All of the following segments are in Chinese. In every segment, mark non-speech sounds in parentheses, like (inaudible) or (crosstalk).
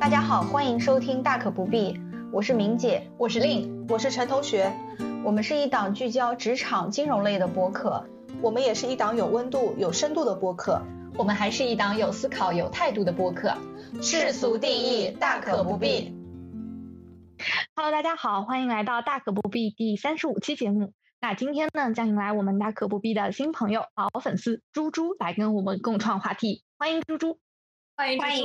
大家好，欢迎收听《大可不必》，我是明姐，我是令，我是陈同学。我们是一档聚焦职场金融类的播客，我们也是一档有温度、有深度的播客，我们还是一档有思考、有态度的播客。世俗定义，大可不必。Hello，大家好，欢迎来到《大可不必》第三十五期节目。那今天呢，将迎来我们大可不必的新朋友、老粉丝猪猪来跟我们共创话题。欢迎猪猪，欢迎欢迎。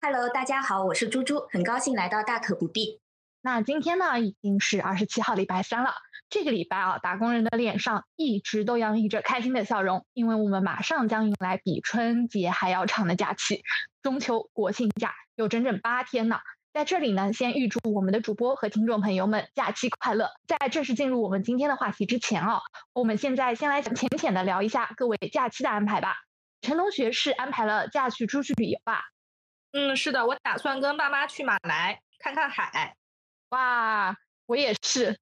Hello，大家好，我是猪猪，很高兴来到大可不必。那今天呢，已经是二十七号礼拜三了。这个礼拜啊，打工人的脸上一直都洋溢着开心的笑容，因为我们马上将迎来比春节还要长的假期——中秋国庆假，有整整八天呢。在这里呢，先预祝我们的主播和听众朋友们假期快乐。在正式进入我们今天的话题之前啊，我们现在先来浅浅的聊一下各位假期的安排吧。陈同学是安排了假期出去旅游吧？嗯，是的，我打算跟爸妈去马来看看海。哇，我也是，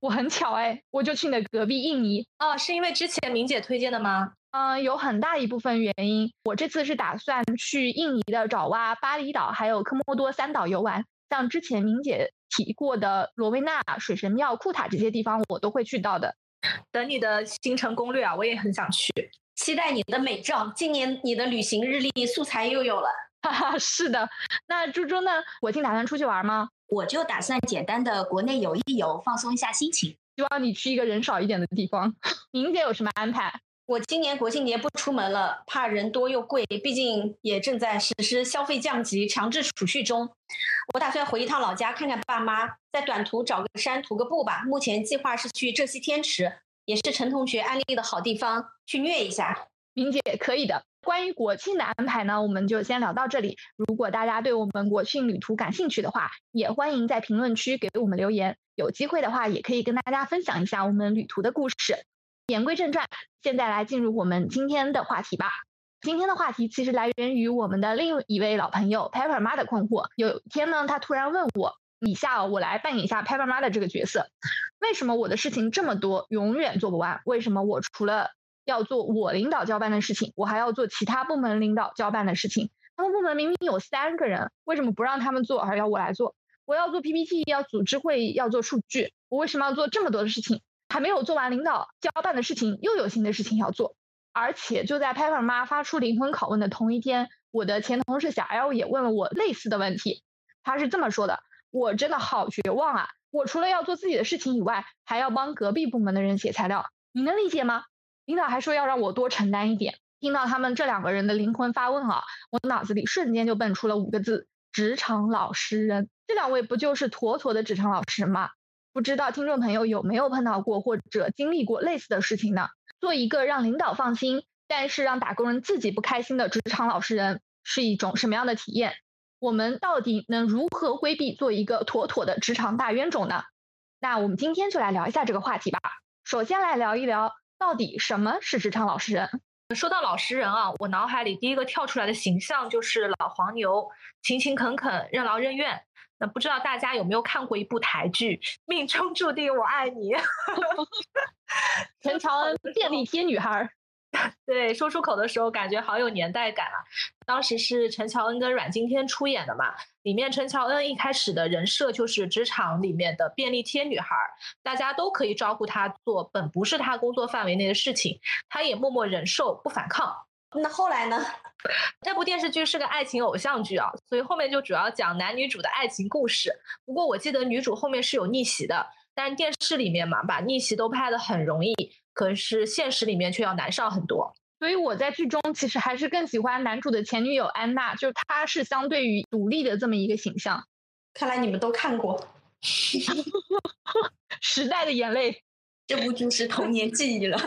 我很巧哎，我就去你的隔壁印尼哦，是因为之前明姐推荐的吗？嗯，有很大一部分原因。我这次是打算去印尼的爪哇、巴厘岛还有科莫多三岛游玩，像之前明姐提过的罗威纳、水神庙、库塔这些地方，我都会去到的。等你的行程攻略啊，我也很想去，期待你的美照。今年你的旅行日历素材又有了，哈哈，是的。那猪猪呢？国庆打算出去玩吗？我就打算简单的国内游一游，放松一下心情。希望你去一个人少一点的地方。明姐有什么安排？我今年国庆节不出门了，怕人多又贵，毕竟也正在实施消费降级、强制储蓄中。我打算回一趟老家看看爸妈，在短途找个山徒个步吧。目前计划是去浙西天池，也是陈同学安利的好地方，去虐一下。明姐可以的。关于国庆的安排呢，我们就先聊到这里。如果大家对我们国庆旅途感兴趣的话，也欢迎在评论区给我们留言。有机会的话，也可以跟大家分享一下我们旅途的故事。言归正传，现在来进入我们今天的话题吧。今天的话题其实来源于我们的另一位老朋友 Pepper 妈的困惑。有一天呢，他突然问我：“以下我来扮演一下 Paper 妈的这个角色，为什么我的事情这么多，永远做不完？为什么我除了……”要做我领导交办的事情，我还要做其他部门领导交办的事情。他们部门明明有三个人，为什么不让他们做，而要我来做？我要做 PPT，要组织会议，要做数据，我为什么要做这么多的事情？还没有做完领导交办的事情，又有新的事情要做。而且就在 Pepper 妈发出灵魂拷问的同一天，我的前同事小 L 也问了我类似的问题。他是这么说的：“我真的好绝望啊！我除了要做自己的事情以外，还要帮隔壁部门的人写材料，你能理解吗？”领导还说要让我多承担一点。听到他们这两个人的灵魂发问啊，我脑子里瞬间就蹦出了五个字：职场老实人。这两位不就是妥妥的职场老实人吗？不知道听众朋友有没有碰到过或者经历过类似的事情呢？做一个让领导放心，但是让打工人自己不开心的职场老实人，是一种什么样的体验？我们到底能如何规避做一个妥妥的职场大冤种呢？那我们今天就来聊一下这个话题吧。首先来聊一聊。到底什么是职场老实人？说到老实人啊，我脑海里第一个跳出来的形象就是老黄牛，勤勤恳恳，任劳任怨。那不知道大家有没有看过一部台剧《命中注定我爱你》？陈乔恩 (laughs) 便利贴女孩。(laughs) 对，说出口的时候感觉好有年代感啊！当时是陈乔恩跟阮经天出演的嘛，里面陈乔恩一开始的人设就是职场里面的便利贴女孩，大家都可以招呼她做本不是她工作范围内的事情，她也默默忍受不反抗。那后来呢？(laughs) 这部电视剧是个爱情偶像剧啊，所以后面就主要讲男女主的爱情故事。不过我记得女主后面是有逆袭的，但电视里面嘛，把逆袭都拍得很容易。可是现实里面却要难上很多，所以我在剧中其实还是更喜欢男主的前女友安娜，就是她是相对于独立的这么一个形象。看来你们都看过 (laughs)《时代的眼泪》，这部剧是童年记忆了。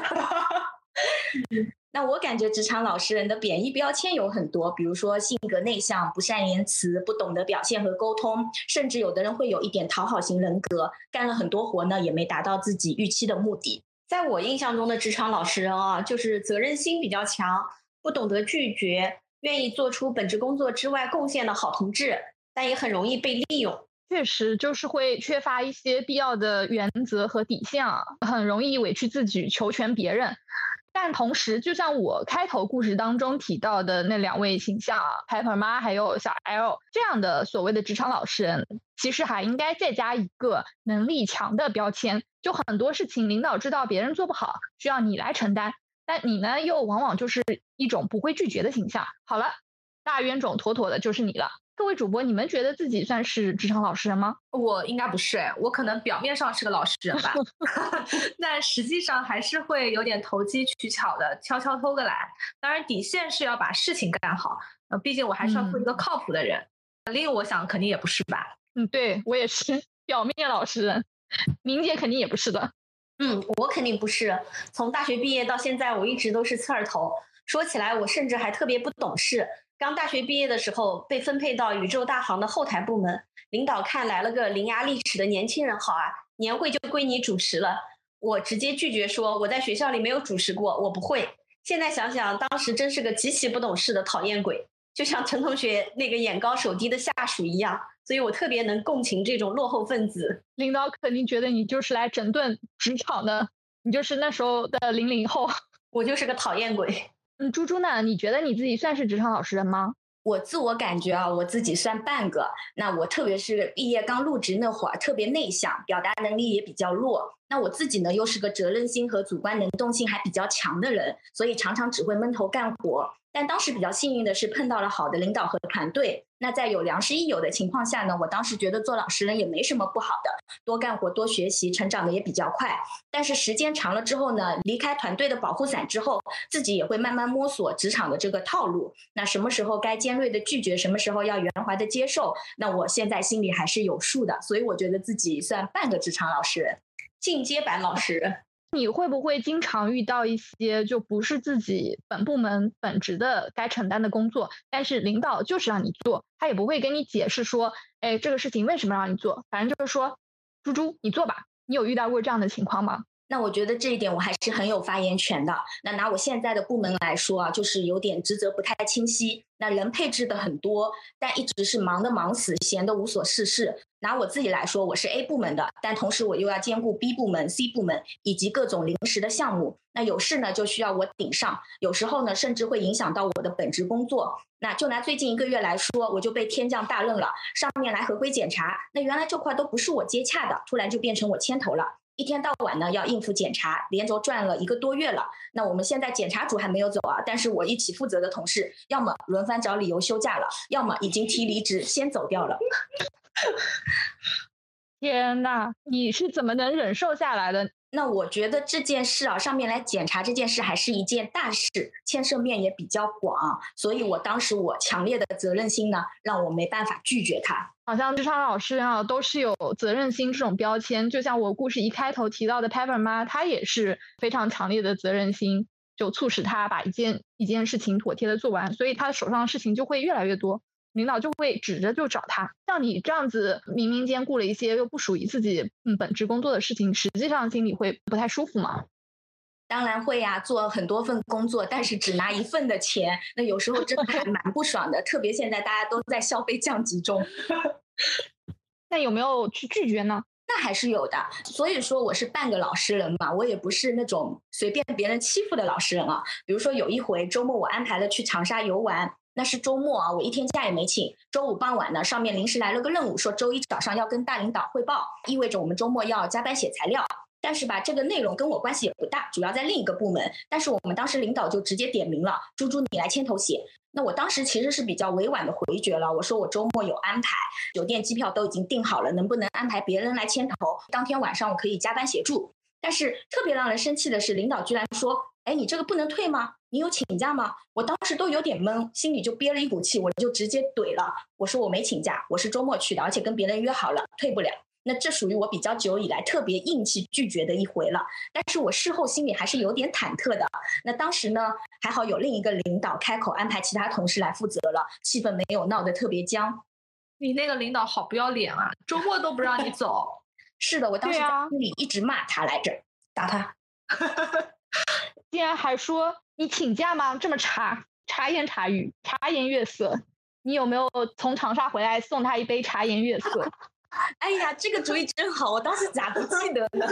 那我感觉职场老实人的贬义标签有很多，比如说性格内向、不善言辞、不懂得表现和沟通，甚至有的人会有一点讨好型人格，干了很多活呢，也没达到自己预期的目的。在我印象中的职场老实人啊，就是责任心比较强，不懂得拒绝，愿意做出本职工作之外贡献的好同志，但也很容易被利用。确实，就是会缺乏一些必要的原则和底线啊，很容易委屈自己，求全别人。但同时，就像我开头故事当中提到的那两位形象啊，Pepper 妈还有小 L 这样的所谓的职场老实人，其实还应该再加一个能力强的标签。就很多事情，领导知道别人做不好，需要你来承担，但你呢，又往往就是一种不会拒绝的形象。好了，大冤种妥妥的就是你了。各位主播，你们觉得自己算是职场老实人吗？我应该不是，我可能表面上是个老实人吧，(laughs) 但实际上还是会有点投机取巧的，悄悄偷个懒。当然，底线是要把事情干好。呃，毕竟我还是要做一个靠谱的人。另，我想肯定也不是吧？嗯，对我也是表面老实人。明姐肯定也不是的。嗯，我肯定不是。从大学毕业到现在，我一直都是刺儿头。说起来，我甚至还特别不懂事。刚大学毕业的时候，被分配到宇宙大行的后台部门，领导看来了个伶牙俐齿的年轻人，好啊，年会就归你主持了。我直接拒绝说，我在学校里没有主持过，我不会。现在想想，当时真是个极其不懂事的讨厌鬼，就像陈同学那个眼高手低的下属一样。所以我特别能共情这种落后分子。领导肯定觉得你就是来整顿职场的，你就是那时候的零零后，(laughs) 我就是个讨厌鬼。嗯，猪猪呢？你觉得你自己算是职场老实人吗？我自我感觉啊，我自己算半个。那我特别是毕业刚入职那会儿，特别内向，表达能力也比较弱。那我自己呢，又是个责任心和主观能动性还比较强的人，所以常常只会闷头干活。但当时比较幸运的是碰到了好的领导和团队。那在有良师益友的情况下呢，我当时觉得做老实人也没什么不好的，多干活多学习，成长的也比较快。但是时间长了之后呢，离开团队的保护伞之后，自己也会慢慢摸索职场的这个套路。那什么时候该尖锐的拒绝，什么时候要圆滑的接受，那我现在心里还是有数的。所以我觉得自己算半个职场老实人，进阶版老师。你会不会经常遇到一些就不是自己本部门本职的该承担的工作，但是领导就是让你做，他也不会跟你解释说，哎，这个事情为什么让你做，反正就是说，猪猪你做吧。你有遇到过这样的情况吗？那我觉得这一点我还是很有发言权的。那拿我现在的部门来说啊，就是有点职责不太清晰，那人配置的很多，但一直是忙的忙死，闲的无所事事。拿我自己来说，我是 A 部门的，但同时我又要兼顾 B 部门、C 部门以及各种临时的项目。那有事呢就需要我顶上，有时候呢甚至会影响到我的本职工作。那就拿最近一个月来说，我就被天降大任了，上面来合规检查，那原来这块都不是我接洽的，突然就变成我牵头了。一天到晚呢要应付检查，连轴转了一个多月了。那我们现在检查组还没有走啊，但是我一起负责的同事，要么轮番找理由休假了，要么已经提离职先走掉了。(laughs) 天呐，你是怎么能忍受下来的？那我觉得这件事啊，上面来检查这件事还是一件大事，牵涉面也比较广，所以我当时我强烈的责任心呢，让我没办法拒绝他。好像职场老师啊，都是有责任心这种标签，就像我故事一开头提到的 Pepper 妈，她也是非常强烈的责任心，就促使她把一件一件事情妥帖的做完，所以她手上的事情就会越来越多。领导就会指着就找他，像你这样子明明兼顾了一些又不属于自己嗯本职工作的事情，实际上心里会不太舒服吗？当然会呀，做很多份工作，但是只拿一份的钱，那有时候真的还蛮不爽的。特别现在大家都在消费降级中，(laughs) 那有没有去拒绝呢？那还是有的。所以说我是半个老实人嘛，我也不是那种随便别人欺负的老实人啊。比如说有一回周末我安排了去长沙游玩。那是周末啊，我一天假也没请。周五傍晚呢，上面临时来了个任务，说周一早上要跟大领导汇报，意味着我们周末要加班写材料。但是吧，这个内容跟我关系也不大，主要在另一个部门。但是我们当时领导就直接点名了，猪猪你来牵头写。那我当时其实是比较委婉的回绝了，我说我周末有安排，酒店机票都已经订好了，能不能安排别人来牵头？当天晚上我可以加班协助。但是特别让人生气的是，领导居然说。哎，你这个不能退吗？你有请假吗？我当时都有点懵，心里就憋了一股气，我就直接怼了。我说我没请假，我是周末去的，而且跟别人约好了，退不了。那这属于我比较久以来特别硬气拒绝的一回了。但是我事后心里还是有点忐忑的。那当时呢，还好有另一个领导开口安排其他同事来负责了，气氛没有闹得特别僵。你那个领导好不要脸啊！周末都不让你走。(laughs) 是的，我当时在心里一直骂他来着，打他。(laughs) 竟然还说你请假吗？这么茶茶言茶语，茶颜悦色。你有没有从长沙回来送他一杯茶颜悦色？(laughs) 哎呀，这个主意真好，我当时咋不记得呢？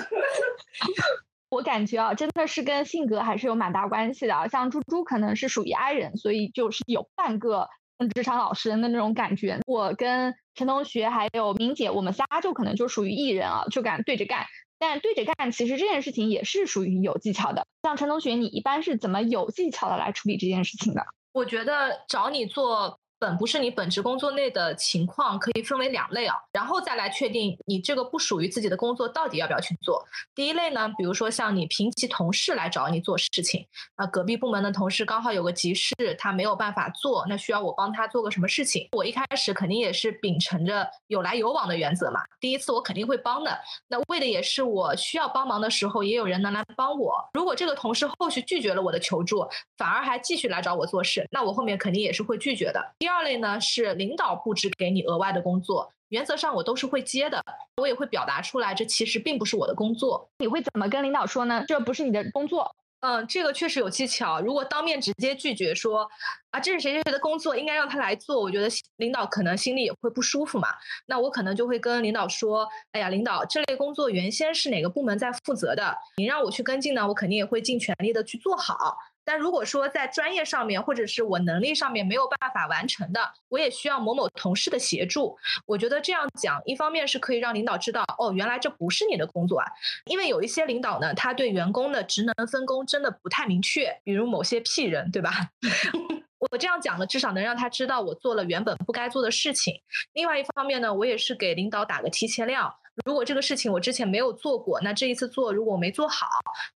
(laughs) 我感觉啊，真的是跟性格还是有蛮大关系的啊。像猪猪可能是属于 I 人，所以就是有半个职场老实人的那种感觉。我跟陈同学还有明姐，我们仨就可能就属于 E 人啊，就敢对着干。但对着干，其实这件事情也是属于有技巧的。像陈同学，你一般是怎么有技巧的来处理这件事情的？我觉得找你做。本不是你本职工作内的情况，可以分为两类啊，然后再来确定你这个不属于自己的工作到底要不要去做。第一类呢，比如说像你平级同事来找你做事情，啊，隔壁部门的同事刚好有个急事，他没有办法做，那需要我帮他做个什么事情？我一开始肯定也是秉承着有来有往的原则嘛，第一次我肯定会帮的，那为的也是我需要帮忙的时候也有人能来帮我。如果这个同事后续拒绝了我的求助，反而还继续来找我做事，那我后面肯定也是会拒绝的。第二类呢是领导布置给你额外的工作，原则上我都是会接的，我也会表达出来，这其实并不是我的工作。你会怎么跟领导说呢？这不是你的工作。嗯，这个确实有技巧。如果当面直接拒绝说啊，这是谁谁谁的工作，应该让他来做，我觉得领导可能心里也会不舒服嘛。那我可能就会跟领导说，哎呀，领导，这类工作原先是哪个部门在负责的，你让我去跟进呢，我肯定也会尽全力的去做好。但如果说在专业上面或者是我能力上面没有办法完成的，我也需要某某同事的协助。我觉得这样讲，一方面是可以让领导知道，哦，原来这不是你的工作啊。因为有一些领导呢，他对员工的职能分工真的不太明确，比如某些 P 人，对吧？(laughs) 我这样讲呢，至少能让他知道我做了原本不该做的事情。另外一方面呢，我也是给领导打个提前量。如果这个事情我之前没有做过，那这一次做如果我没做好，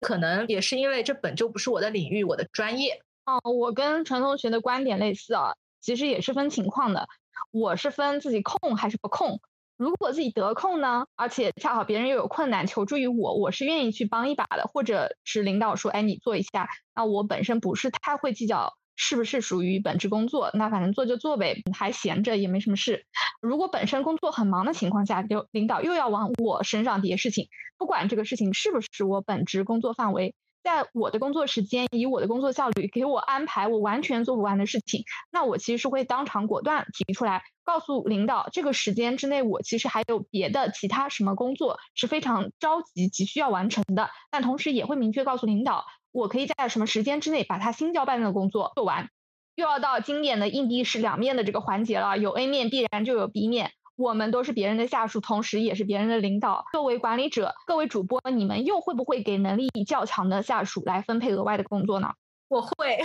可能也是因为这本就不是我的领域，我的专业。哦，我跟陈同学的观点类似啊，其实也是分情况的。我是分自己空还是不空。如果自己得空呢，而且恰好别人又有困难求助于我，我是愿意去帮一把的。或者是领导说，哎，你做一下，那我本身不是太会计较。是不是属于本职工作？那反正做就做呗，还闲着也没什么事。如果本身工作很忙的情况下，领领导又要往我身上叠事情，不管这个事情是不是我本职工作范围，在我的工作时间，以我的工作效率给我安排我完全做不完的事情，那我其实是会当场果断提出来，告诉领导这个时间之内我其实还有别的其他什么工作是非常着急急需要完成的，但同时也会明确告诉领导。我可以在什么时间之内把他新交办的工作做完，又要到经典的硬币是两面的这个环节了。有 A 面必然就有 B 面，我们都是别人的下属，同时也是别人的领导。作为管理者，各位主播，你们又会不会给能力较强的下属来分配额外的工作呢？我会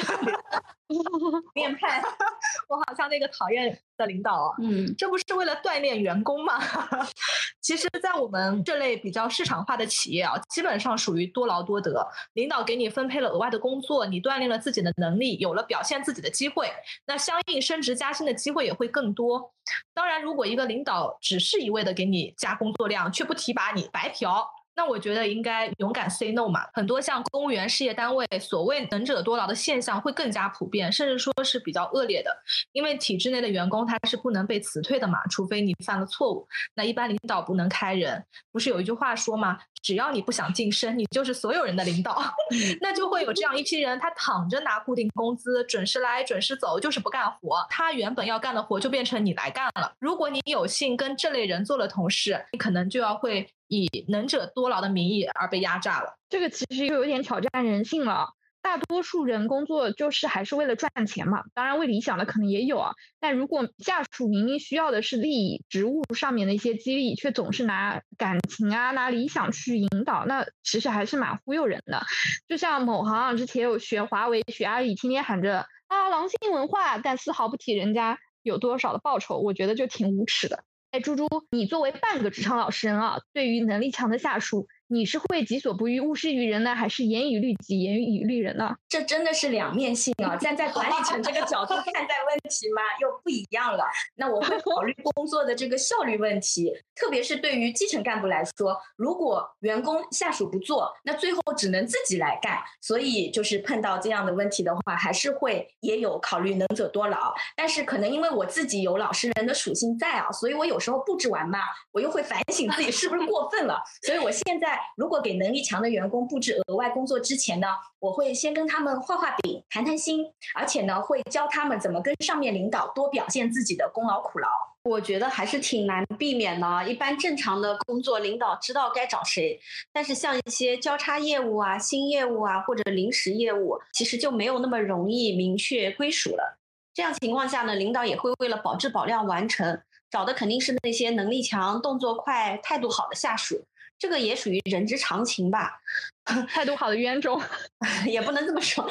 (laughs) 面派，(laughs) 我好像那个讨厌的领导啊，嗯，这不是为了锻炼员工吗？(laughs) 其实，在我们这类比较市场化的企业啊，基本上属于多劳多得。领导给你分配了额外的工作，你锻炼了自己的能力，有了表现自己的机会，那相应升职加薪的机会也会更多。当然，如果一个领导只是一味的给你加工作量，却不提拔你，白嫖。那我觉得应该勇敢 say no 嘛。很多像公务员、事业单位，所谓能者多劳的现象会更加普遍，甚至说是比较恶劣的。因为体制内的员工他是不能被辞退的嘛，除非你犯了错误。那一般领导不能开人，不是有一句话说吗？只要你不想晋升，你就是所有人的领导。(laughs) 那就会有这样一批人，他躺着拿固定工资，准时来准时走，就是不干活。他原本要干的活就变成你来干了。如果你有幸跟这类人做了同事，你可能就要会。以能者多劳的名义而被压榨了，这个其实又有点挑战人性了。大多数人工作就是还是为了赚钱嘛，当然为理想的可能也有啊。但如果下属明明需要的是利益、职务上面的一些激励，却总是拿感情啊、拿理想去引导，那其实还是蛮忽悠人的。就像某行之前有学华为、学阿里，天天喊着啊狼性文化，但丝毫不提人家有多少的报酬，我觉得就挺无耻的。哎，猪猪，你作为半个职场老实人啊，对于能力强的下属。你是会己所不欲，勿施于人呢，还是严以律己，严以律人呢？这真的是两面性啊！站在管理层这个角度看待问题嘛，又不一样了。那我会考虑工作的这个效率问题，特别是对于基层干部来说，如果员工下属不做，那最后只能自己来干。所以就是碰到这样的问题的话，还是会也有考虑能者多劳。但是可能因为我自己有老实人的属性在啊，所以我有时候布置完嘛，我又会反省自己是不是过分了。所以我现在。如果给能力强的员工布置额外工作之前呢，我会先跟他们画画饼、谈谈心，而且呢，会教他们怎么跟上面领导多表现自己的功劳苦劳。我觉得还是挺难避免的。一般正常的工作，领导知道该找谁，但是像一些交叉业务啊、新业务啊或者临时业务，其实就没有那么容易明确归属了。这样情况下呢，领导也会为了保质保量完成，找的肯定是那些能力强、动作快、态度好的下属。这个也属于人之常情吧，(laughs) 态度好的冤种，(laughs) 也不能这么说。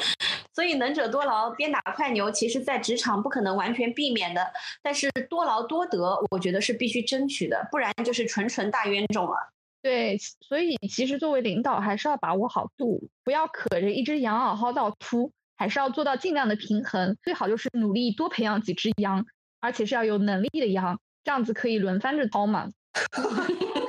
所以能者多劳，鞭打快牛，其实在职场不可能完全避免的。但是多劳多得，我觉得是必须争取的，不然就是纯纯大冤种了。对，所以其实作为领导，还是要把握好度，不要可着一只羊嗷薅到秃，还是要做到尽量的平衡。最好就是努力多培养几只羊，而且是要有能力的羊，这样子可以轮番着薅嘛。(laughs)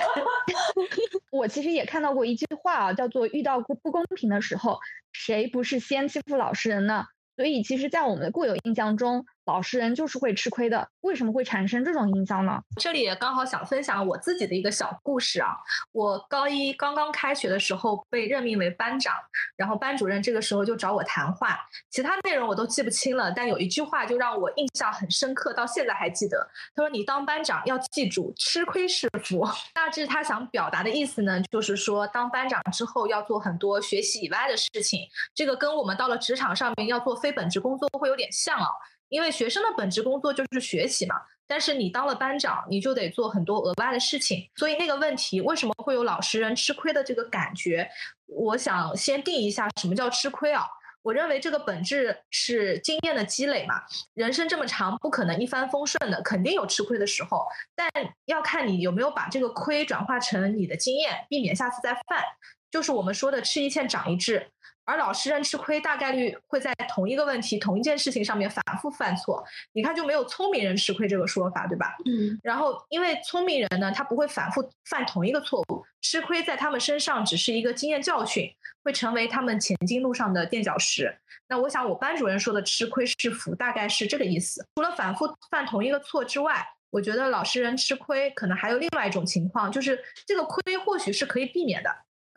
我其实也看到过一句话啊，叫做“遇到不不公平的时候，谁不是先欺负老实人呢？”所以，其实，在我们的固有印象中，老实人就是会吃亏的。为什么会产生这种印象呢？这里也刚好想分享我自己的一个小故事啊。我高一刚刚开学的时候被任命为班长，然后班主任这个时候就找我谈话，其他内容我都记不清了，但有一句话就让我印象很深刻，到现在还记得。他说：“你当班长要记住，吃亏是福。”大致他想表达的意思呢，就是说当班长之后要做很多学习以外的事情，这个跟我们到了职场上面要做。非本职工作会有点像啊，因为学生的本职工作就是学习嘛。但是你当了班长，你就得做很多额外的事情。所以那个问题，为什么会有老实人吃亏的这个感觉？我想先定一下什么叫吃亏啊？我认为这个本质是经验的积累嘛。人生这么长，不可能一帆风顺的，肯定有吃亏的时候。但要看你有没有把这个亏转化成你的经验，避免下次再犯。就是我们说的吃一堑长一智。而老实人吃亏大概率会在同一个问题、同一件事情上面反复犯错，你看就没有聪明人吃亏这个说法，对吧？嗯。然后，因为聪明人呢，他不会反复犯同一个错误，吃亏在他们身上只是一个经验教训，会成为他们前进路上的垫脚石。那我想，我班主任说的吃亏是福，大概是这个意思。除了反复犯同一个错之外，我觉得老实人吃亏可能还有另外一种情况，就是这个亏或许是可以避免的。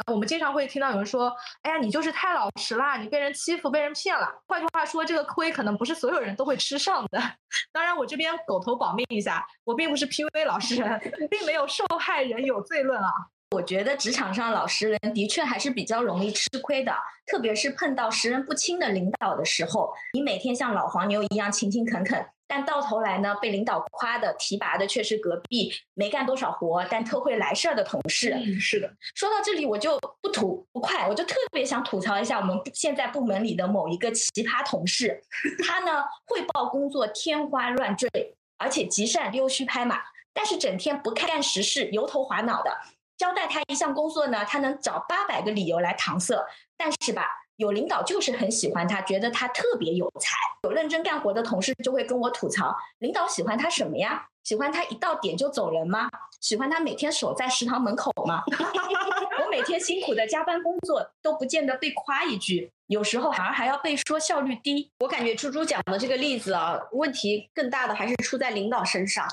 我们经常会听到有人说：“哎呀，你就是太老实啦，你被人欺负、被人骗了。”换句话说，这个亏可能不是所有人都会吃上的。(laughs) 当然，我这边狗头保命一下，我并不是 PUA 老实人，并没有受害人有罪论啊。我觉得职场上老实人的确还是比较容易吃亏的，特别是碰到识人不清的领导的时候，你每天像老黄牛一样勤勤恳恳。但到头来呢，被领导夸的提拔的却是隔壁没干多少活，但特会来事儿的同事。嗯，是的。说到这里，我就不吐不快，我就特别想吐槽一下我们现在部门里的某一个奇葩同事。(laughs) 他呢，汇报工作天花乱坠，而且极善溜须拍马，但是整天不干实事，油头滑脑的。交代他一项工作呢，他能找八百个理由来搪塞。但是吧。有领导就是很喜欢他，觉得他特别有才。有认真干活的同事就会跟我吐槽：领导喜欢他什么呀？喜欢他一到点就走人吗？喜欢他每天守在食堂门口吗？(laughs) 我每天辛苦的加班工作都不见得被夸一句，有时候反而还要被说效率低。我感觉猪猪讲的这个例子啊，问题更大的还是出在领导身上，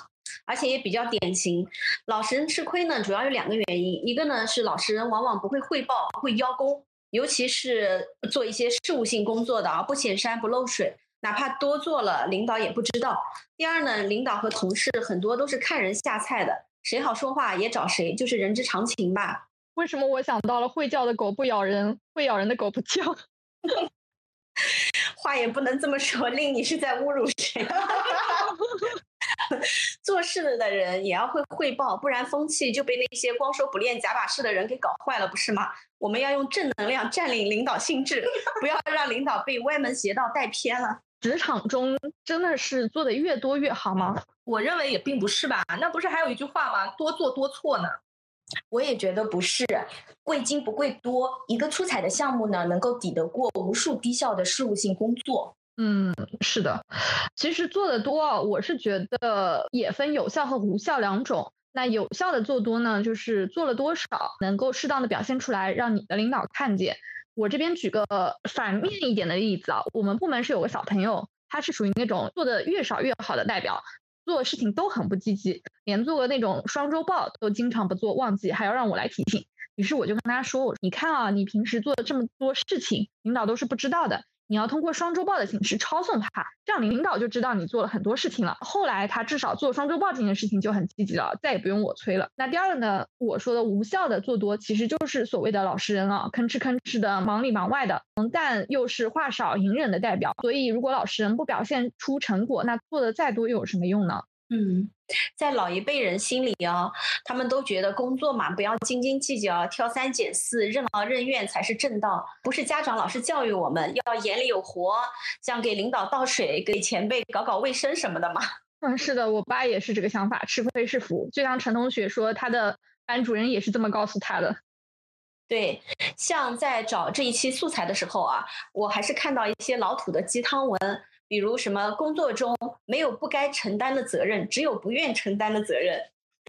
而且也比较典型。老实人吃亏呢，主要有两个原因，一个呢是老实人往往不会汇报，会邀功。尤其是做一些事务性工作的啊，不显山不漏水，哪怕多做了，领导也不知道。第二呢，领导和同事很多都是看人下菜的，谁好说话也找谁，就是人之常情吧。为什么我想到了会叫的狗不咬人，会咬人的狗不叫？话也不能这么说，令你是在侮辱谁？(laughs) 做事了的人也要会汇报，不然风气就被那些光说不练假把式的人给搞坏了，不是吗？我们要用正能量占领领导心智，不要让领导被歪门邪道带偏了。职场中真的是做的越多越好吗？我认为也并不是吧。那不是还有一句话吗？多做多错呢。我也觉得不是，贵精不贵多。一个出彩的项目呢，能够抵得过无数低效的事务性工作。嗯，是的。其实做的多，我是觉得也分有效和无效两种。那有效的做多呢，就是做了多少能够适当的表现出来，让你的领导看见。我这边举个反面一点的例子啊，我们部门是有个小朋友，他是属于那种做的越少越好的代表，做事情都很不积极，连做个那种双周报都经常不做，忘记还要让我来提醒。于是我就跟他说：“我你看啊，你平时做的这么多事情，领导都是不知道的。你要通过双周报的形式抄送他，这样领导就知道你做了很多事情了。后来他至少做双周报这件事情就很积极了，再也不用我催了。那第二个呢，我说的无效的做多，其实就是所谓的老实人了，吭哧吭哧的忙里忙外的，但又是话少隐忍的代表。所以如果老实人不表现出成果，那做的再多又有什么用呢？嗯，在老一辈人心里啊，他们都觉得工作嘛，不要斤斤计较，挑三拣四，任劳任怨才是正道。不是家长老是教育我们要眼里有活，像给领导倒水、给前辈搞搞卫生什么的吗？(laughs) 嗯，是的，我爸也是这个想法，吃亏是福。就像陈同学说，他的班主任也是这么告诉他的。对，像在找这一期素材的时候啊，我还是看到一些老土的鸡汤文。比如什么工作中没有不该承担的责任，只有不愿承担的责任。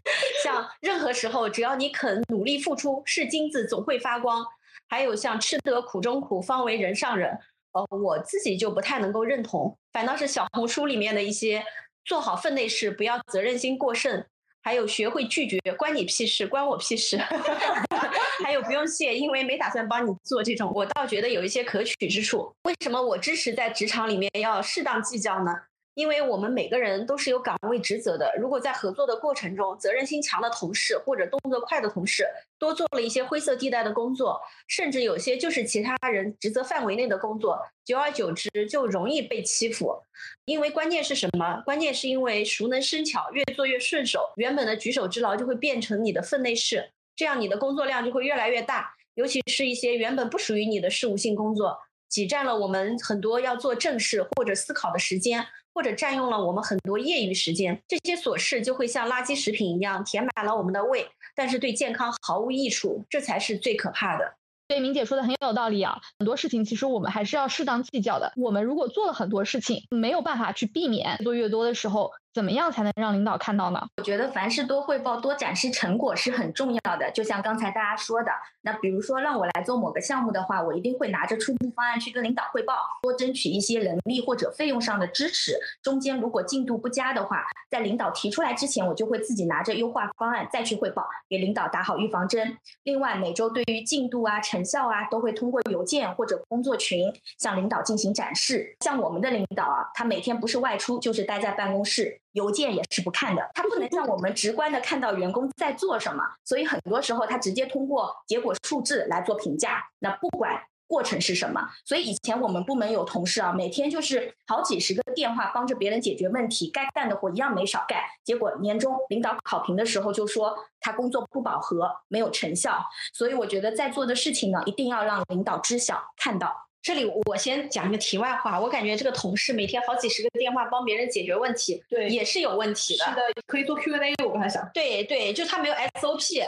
(laughs) 像任何时候，只要你肯努力付出，是金子总会发光。还有像吃得苦中苦，方为人上人。呃，我自己就不太能够认同，反倒是小红书里面的一些做好分内事，不要责任心过剩。还有学会拒绝，关你屁事，关我屁事。(laughs) 还有不用谢，因为没打算帮你做这种，我倒觉得有一些可取之处。为什么我支持在职场里面要适当计较呢？因为我们每个人都是有岗位职责的。如果在合作的过程中，责任心强的同事或者动作快的同事多做了一些灰色地带的工作，甚至有些就是其他人职责范围内的工作，久而久之就容易被欺负。因为关键是什么？关键是因为熟能生巧，越做越顺手，原本的举手之劳就会变成你的分内事，这样你的工作量就会越来越大。尤其是一些原本不属于你的事务性工作，挤占了我们很多要做正事或者思考的时间。或者占用了我们很多业余时间，这些琐事就会像垃圾食品一样填满了我们的胃，但是对健康毫无益处，这才是最可怕的。对，明姐说的很有道理啊，很多事情其实我们还是要适当计较的。我们如果做了很多事情，没有办法去避免做越多的时候。怎么样才能让领导看到呢？我觉得凡事多汇报、多展示成果是很重要的。就像刚才大家说的，那比如说让我来做某个项目的话，我一定会拿着初步方案去跟领导汇报，多争取一些人力或者费用上的支持。中间如果进度不佳的话，在领导提出来之前，我就会自己拿着优化方案再去汇报，给领导打好预防针。另外，每周对于进度啊、成效啊，都会通过邮件或者工作群向领导进行展示。像我们的领导啊，他每天不是外出就是待在办公室。邮件也是不看的，他不能让我们直观的看到员工在做什么，所以很多时候他直接通过结果数字来做评价。那不管过程是什么，所以以前我们部门有同事啊，每天就是好几十个电话帮着别人解决问题，该干的活一样没少干。结果年终领导考评的时候就说他工作不饱和，没有成效。所以我觉得在做的事情呢，一定要让领导知晓看到。这里我先讲一个题外话，我感觉这个同事每天好几十个电话帮别人解决问题，对，也是有问题的。是的，可以做 Q&A，我刚才想。对对，就他没有 SOP。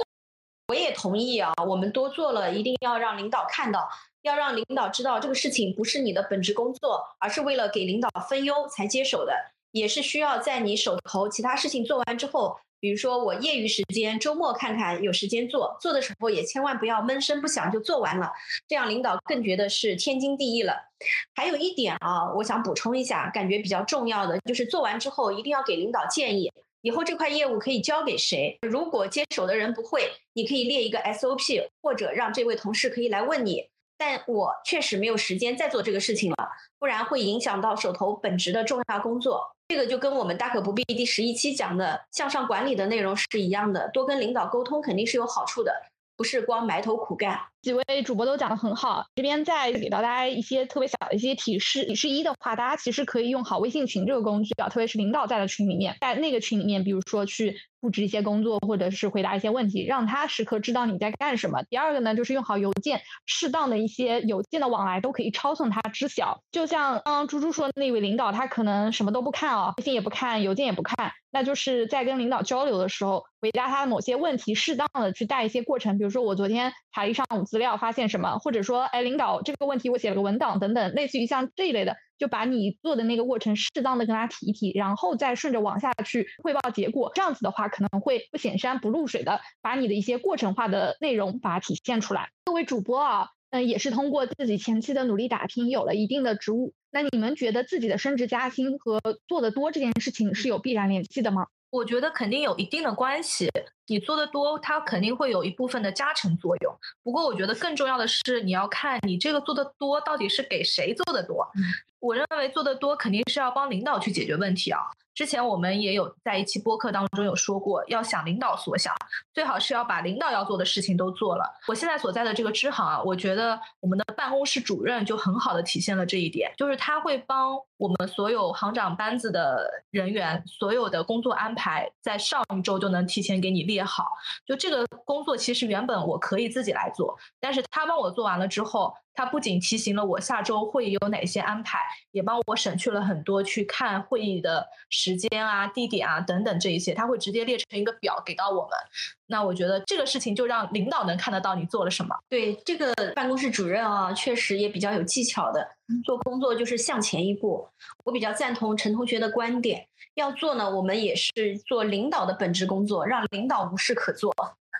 我也同意啊，我们多做了一定要让领导看到，要让领导知道这个事情不是你的本职工作，而是为了给领导分忧才接手的，也是需要在你手头其他事情做完之后。比如说，我业余时间、周末看看有时间做，做的时候也千万不要闷声不响就做完了，这样领导更觉得是天经地义了。还有一点啊，我想补充一下，感觉比较重要的就是做完之后一定要给领导建议，以后这块业务可以交给谁。如果接手的人不会，你可以列一个 SOP，或者让这位同事可以来问你。但我确实没有时间再做这个事情了，不然会影响到手头本职的重要工作。这个就跟我们大可不必第十一期讲的向上管理的内容是一样的，多跟领导沟通肯定是有好处的，不是光埋头苦干。几位主播都讲的很好，这边再给到大家一些特别小的一些提示。提示一的话，大家其实可以用好微信群这个工具啊，特别是领导在的群里面，在那个群里面，比如说去布置一些工作，或者是回答一些问题，让他时刻知道你在干什么。第二个呢，就是用好邮件，适当的一些邮件的往来都可以抄送他知晓。就像刚刚猪猪说的那位领导，他可能什么都不看啊，微信也不看，邮件也不看，那就是在跟领导交流的时候，回答他的某些问题，适当的去带一些过程，比如说我昨天查一上午。资料发现什么，或者说，哎，领导这个问题我写了个文档等等，类似于像这一类的，就把你做的那个过程适当的跟他提一提，然后再顺着往下去汇报结果。这样子的话，可能会不显山不露水的把你的一些过程化的内容把它体现出来。各位主播啊，嗯，也是通过自己前期的努力打拼，有了一定的职务。那你们觉得自己的升职加薪和做的多这件事情是有必然联系的吗？我觉得肯定有一定的关系。你做的多，它肯定会有一部分的加成作用。不过，我觉得更重要的是，你要看你这个做的多到底是给谁做的多。我认为做的多肯定是要帮领导去解决问题啊。之前我们也有在一期播客当中有说过，要想领导所想，最好是要把领导要做的事情都做了。我现在所在的这个支行啊，我觉得我们的办公室主任就很好的体现了这一点，就是他会帮我们所有行长班子的人员，所有的工作安排在上一周就能提前给你列好。就这个工作其实原本我可以自己来做，但是他帮我做完了之后。他不仅提醒了我下周会议有哪些安排，也帮我省去了很多去看会议的时间啊、地点啊等等这一些。他会直接列成一个表给到我们。那我觉得这个事情就让领导能看得到你做了什么。对这个办公室主任啊，确实也比较有技巧的。做工作就是向前一步。我比较赞同陈同学的观点，要做呢，我们也是做领导的本职工作，让领导无事可做。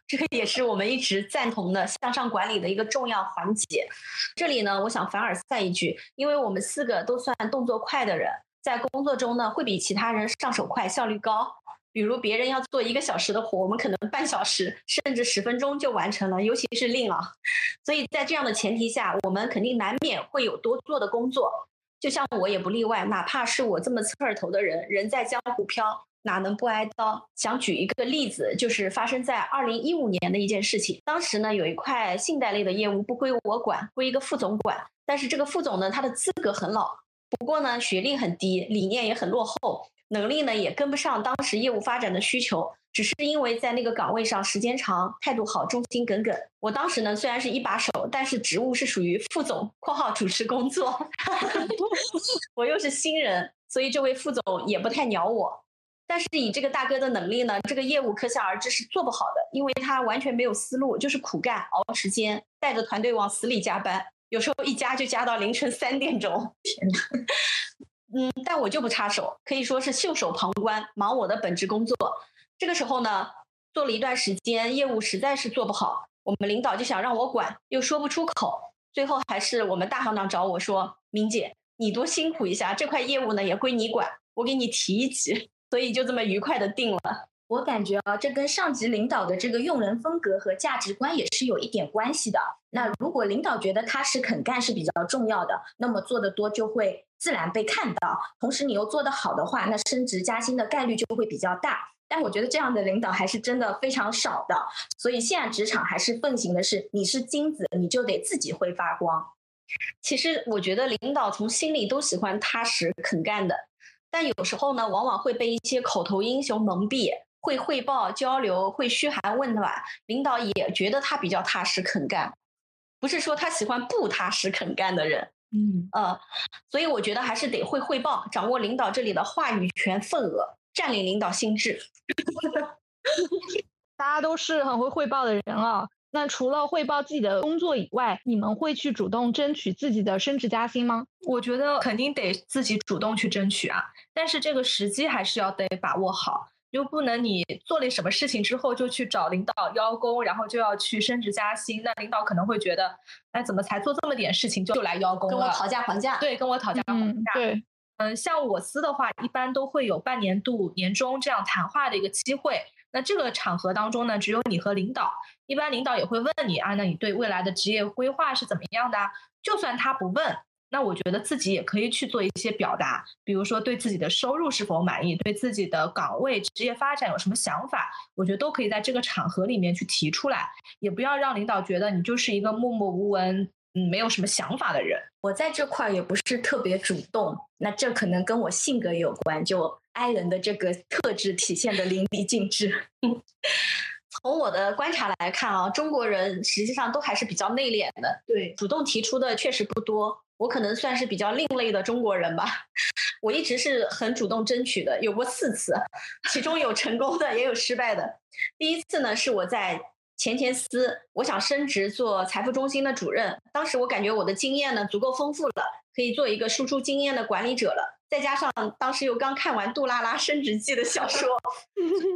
这个也是我们一直赞同的向上管理的一个重要环节。这里呢，我想凡尔赛一句，因为我们四个都算动作快的人，在工作中呢会比其他人上手快、效率高。比如别人要做一个小时的活，我们可能半小时甚至十分钟就完成了，尤其是令啊。所以在这样的前提下，我们肯定难免会有多做的工作。就像我也不例外，哪怕是我这么刺儿头的人，人在江湖飘。哪能不挨刀？想举一个例子，就是发生在二零一五年的一件事情。当时呢，有一块信贷类的业务不归我管，归一个副总管。但是这个副总呢，他的资格很老，不过呢，学历很低，理念也很落后，能力呢也跟不上当时业务发展的需求。只是因为在那个岗位上时间长，态度好，忠心耿耿。我当时呢，虽然是一把手，但是职务是属于副总（括号主持工作） (laughs) (laughs) 我又是新人，所以这位副总也不太鸟我。但是以这个大哥的能力呢，这个业务可想而知是做不好的，因为他完全没有思路，就是苦干熬时间，带着团队往死里加班，有时候一加就加到凌晨三点钟。天哪！嗯，但我就不插手，可以说是袖手旁观，忙我的本职工作。这个时候呢，做了一段时间，业务实在是做不好，我们领导就想让我管，又说不出口，最后还是我们大行长找我说：“明姐，你多辛苦一下，这块业务呢也归你管，我给你提一级。”所以就这么愉快的定了。我感觉啊，这跟上级领导的这个用人风格和价值观也是有一点关系的。那如果领导觉得踏实肯干是比较重要的，那么做的多就会自然被看到。同时你又做得好的话，那升职加薪的概率就会比较大。但我觉得这样的领导还是真的非常少的。所以现在职场还是奉行的是，你是金子，你就得自己会发光。其实我觉得领导从心里都喜欢踏实肯干的。但有时候呢，往往会被一些口头英雄蒙蔽，会汇报交流，会嘘寒问暖，领导也觉得他比较踏实肯干，不是说他喜欢不踏实肯干的人，嗯呃，所以我觉得还是得会汇报，掌握领导这里的话语权份额，占领领导心智。(laughs) 大家都是很会汇报的人啊。那除了汇报自己的工作以外，你们会去主动争取自己的升职加薪吗？我觉得肯定得自己主动去争取啊，但是这个时机还是要得把握好，又不能你做了什么事情之后就去找领导邀功，然后就要去升职加薪，那领导可能会觉得，哎，怎么才做这么点事情就来邀功了？跟我讨价还价？对，跟我讨价还价。对，嗯，像我司的话，一般都会有半年度、年终这样谈话的一个机会。那这个场合当中呢，只有你和领导，一般领导也会问你啊，那你对未来的职业规划是怎么样的？就算他不问，那我觉得自己也可以去做一些表达，比如说对自己的收入是否满意，对自己的岗位职业发展有什么想法，我觉得都可以在这个场合里面去提出来，也不要让领导觉得你就是一个默默无闻。嗯，没有什么想法的人，我在这块也不是特别主动，那这可能跟我性格有关，就 I 人的这个特质体现的淋漓尽致。(laughs) 从我的观察来看啊，中国人实际上都还是比较内敛的，对，主动提出的确实不多。我可能算是比较另类的中国人吧，我一直是很主动争取的，有过四次，其中有成功的，也有失败的。第一次呢，是我在。前前司，我想升职做财富中心的主任。当时我感觉我的经验呢足够丰富了，可以做一个输出经验的管理者了。再加上当时又刚看完杜拉拉升职记的小说，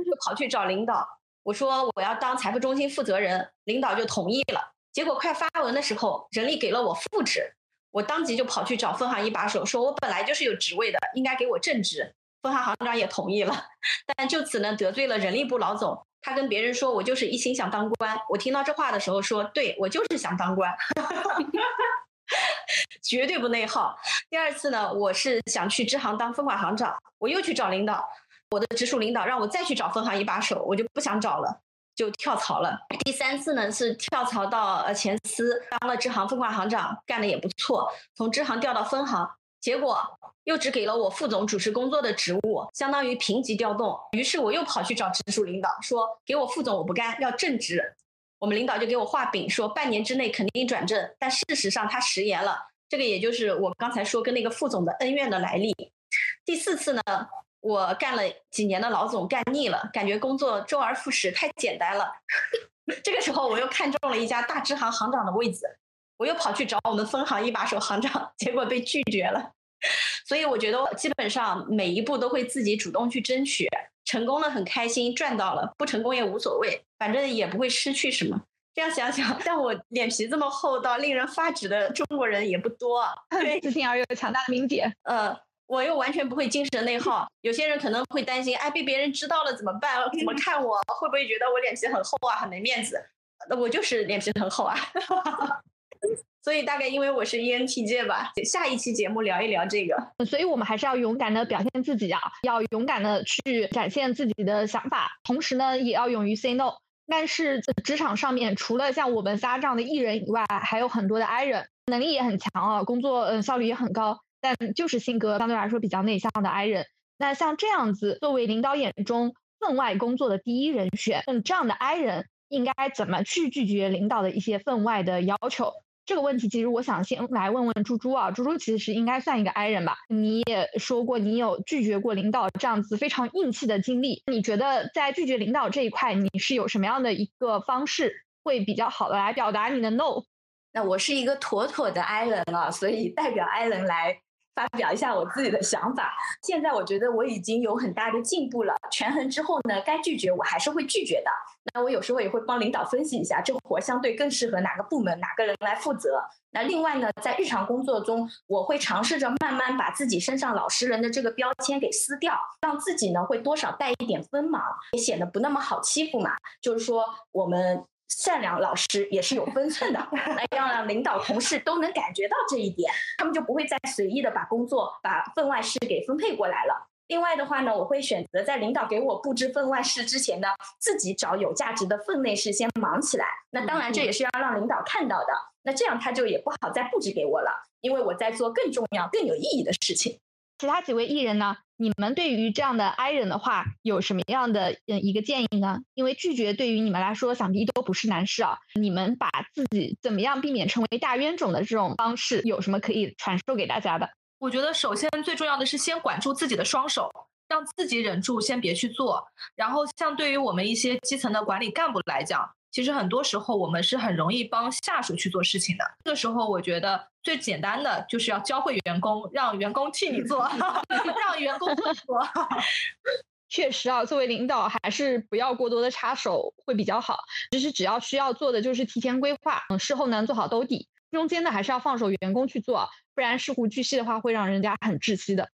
就跑去找领导，我说我要当财富中心负责人，领导就同意了。结果快发文的时候，人力给了我副职，我当即就跑去找分行一把手，说我本来就是有职位的，应该给我正职。分行行长也同意了，但就此呢得罪了人力部老总。他跟别人说：“我就是一心想当官。”我听到这话的时候说：“对我就是想当官，(laughs) 绝对不内耗。”第二次呢，我是想去支行当分管行长，我又去找领导，我的直属领导让我再去找分行一把手，我就不想找了，就跳槽了。第三次呢是跳槽到呃前司当了支行分管行长，干的也不错，从支行调到分行。结果又只给了我副总主持工作的职务，相当于平级调动。于是我又跑去找直属领导，说给我副总我不干，要正职。我们领导就给我画饼，说半年之内肯定转正。但事实上他食言了。这个也就是我刚才说跟那个副总的恩怨的来历。第四次呢，我干了几年的老总干腻了，感觉工作周而复始太简单了。(laughs) 这个时候我又看中了一家大支行行长的位子。我又跑去找我们分行一把手行长，结果被拒绝了。所以我觉得基本上每一步都会自己主动去争取，成功了很开心，赚到了；不成功也无所谓，反正也不会失去什么。这样想想，像我脸皮这么厚到令人发指的中国人也不多。(laughs) 对，自信而又强大的明姐，呃，我又完全不会精神内耗。有些人可能会担心，哎，被别人知道了怎么办？怎么看我？会不会觉得我脸皮很厚啊，很没面子？那我就是脸皮很厚啊。(laughs) 所以大概因为我是 ENTJ 吧，下一期节目聊一聊这个。所以我们还是要勇敢的表现自己啊，要勇敢的去展现自己的想法，同时呢，也要勇于 say no。但是职场上面除了像我们仨这样的艺人以外，还有很多的 I 人，能力也很强啊，工作嗯效率也很高，但就是性格相对来说比较内向的 I 人。那像这样子，作为领导眼中分外工作的第一人选，嗯，这样的 I 人应该怎么去拒绝领导的一些分外的要求？这个问题其实我想先来问问猪猪啊，猪猪其实应该算一个 I 人吧？你也说过你有拒绝过领导这样子非常硬气的经历，你觉得在拒绝领导这一块，你是有什么样的一个方式会比较好的来表达你的 No？那我是一个妥妥的 I 人啊，所以代表 I 人来。发表一下我自己的想法。现在我觉得我已经有很大的进步了。权衡之后呢，该拒绝我还是会拒绝的。那我有时候也会帮领导分析一下，这活相对更适合哪个部门、哪个人来负责。那另外呢，在日常工作中，我会尝试着慢慢把自己身上老实人的这个标签给撕掉，让自己呢会多少带一点锋芒，也显得不那么好欺负嘛。就是说我们。善良老师也是有分寸的，(laughs) 那要让领导同事都能感觉到这一点，他们就不会再随意的把工作、把分外事给分配过来了。另外的话呢，我会选择在领导给我布置分外事之前呢，自己找有价值的分内事先忙起来。那当然这也是要让领导看到的，那这样他就也不好再布置给我了，因为我在做更重要、更有意义的事情。其他几位艺人呢？你们对于这样的 I 人的话，有什么样的嗯一个建议呢？因为拒绝对于你们来说，想必都不是难事啊。你们把自己怎么样避免成为大冤种的这种方式，有什么可以传授给大家的？我觉得首先最重要的是先管住自己的双手，让自己忍住，先别去做。然后像对于我们一些基层的管理干部来讲。其实很多时候我们是很容易帮下属去做事情的。这个时候，我觉得最简单的就是要教会员工，让员工替你做，(laughs) 让员工做。(laughs) 确实啊，作为领导还是不要过多的插手会比较好。其实只要需要做的就是提前规划，嗯，事后呢做好兜底，中间呢还是要放手员工去做，不然事无巨细的话会让人家很窒息的。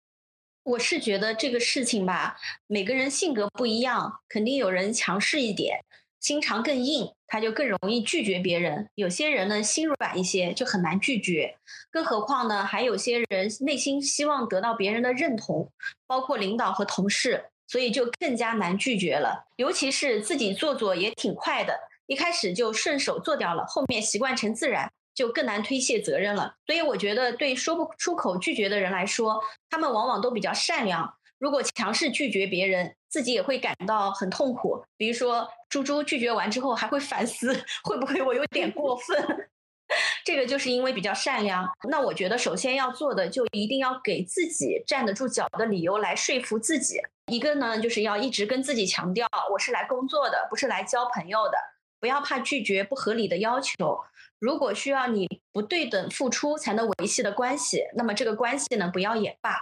我是觉得这个事情吧，每个人性格不一样，肯定有人强势一点。心肠更硬，他就更容易拒绝别人。有些人呢，心软一些，就很难拒绝。更何况呢，还有些人内心希望得到别人的认同，包括领导和同事，所以就更加难拒绝了。尤其是自己做做也挺快的，一开始就顺手做掉了，后面习惯成自然，就更难推卸责任了。所以我觉得，对说不出口拒绝的人来说，他们往往都比较善良。如果强势拒绝别人，自己也会感到很痛苦。比如说，猪猪拒绝完之后还会反思，(laughs) 会不会我有点过分？(laughs) 这个就是因为比较善良。那我觉得，首先要做的就一定要给自己站得住脚的理由来说服自己。一个呢，就是要一直跟自己强调，我是来工作的，不是来交朋友的。不要怕拒绝不合理的要求。如果需要你不对等付出才能维系的关系，那么这个关系呢，不要也罢。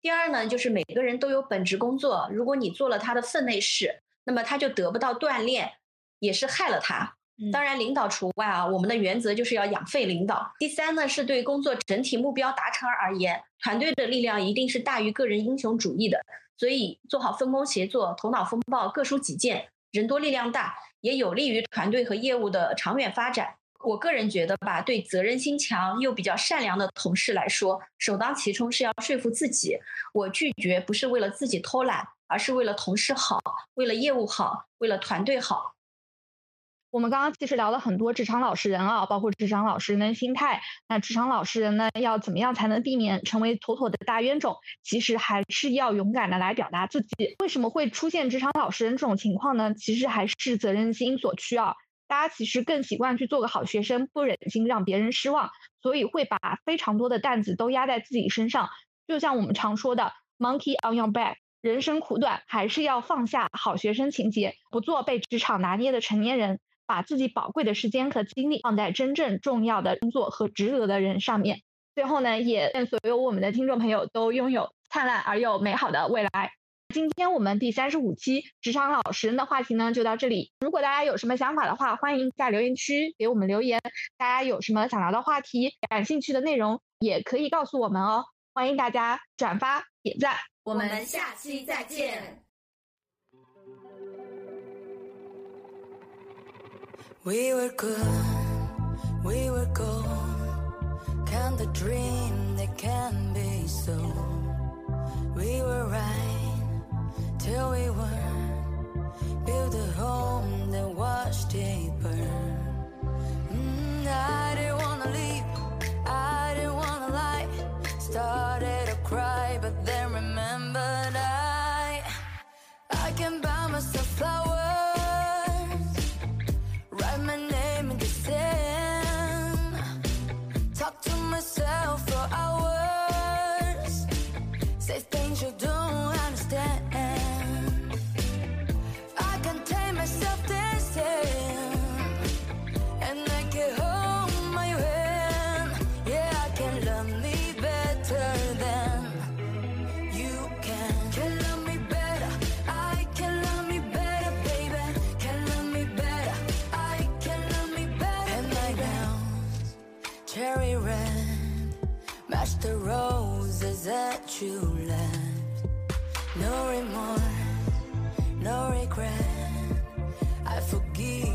第二呢，就是每个人都有本职工作，如果你做了他的分内事，那么他就得不到锻炼，也是害了他。当然，领导除外啊。我们的原则就是要养废领导。第三呢，是对工作整体目标达成而言，团队的力量一定是大于个人英雄主义的。所以做好分工协作，头脑风暴，各抒己见，人多力量大，也有利于团队和业务的长远发展。我个人觉得吧，对责任心强又比较善良的同事来说，首当其冲是要说服自己，我拒绝不是为了自己偷懒，而是为了同事好，为了业务好，为了团队好。我们刚刚其实聊了很多职场老实人啊，包括职场老实人的心态。那职场老实人呢，要怎么样才能避免成为妥妥的大冤种？其实还是要勇敢的来表达自己。为什么会出现职场老实人这种情况呢？其实还是责任心所趋啊。大家其实更习惯去做个好学生，不忍心让别人失望，所以会把非常多的担子都压在自己身上。就像我们常说的 “monkey on your back”，人生苦短，还是要放下好学生情节，不做被职场拿捏的成年人。把自己宝贵的时间和精力放在真正重要的工作和值得的人上面。最后呢，也愿所有我们的听众朋友都拥有灿烂而又美好的未来。今天我们第三十五期职场老实人的话题呢，就到这里。如果大家有什么想法的话，欢迎在留言区给我们留言。大家有什么想聊的话题、感兴趣的内容，也可以告诉我们哦。欢迎大家转发点赞，我们下期再见。We were good, we were gold. Count the dream that can be so. We were right till we weren't. Build a home that watched it burn. Mm, I didn't wanna leave, Match the roses that you left. No remorse, no regret. I forgive.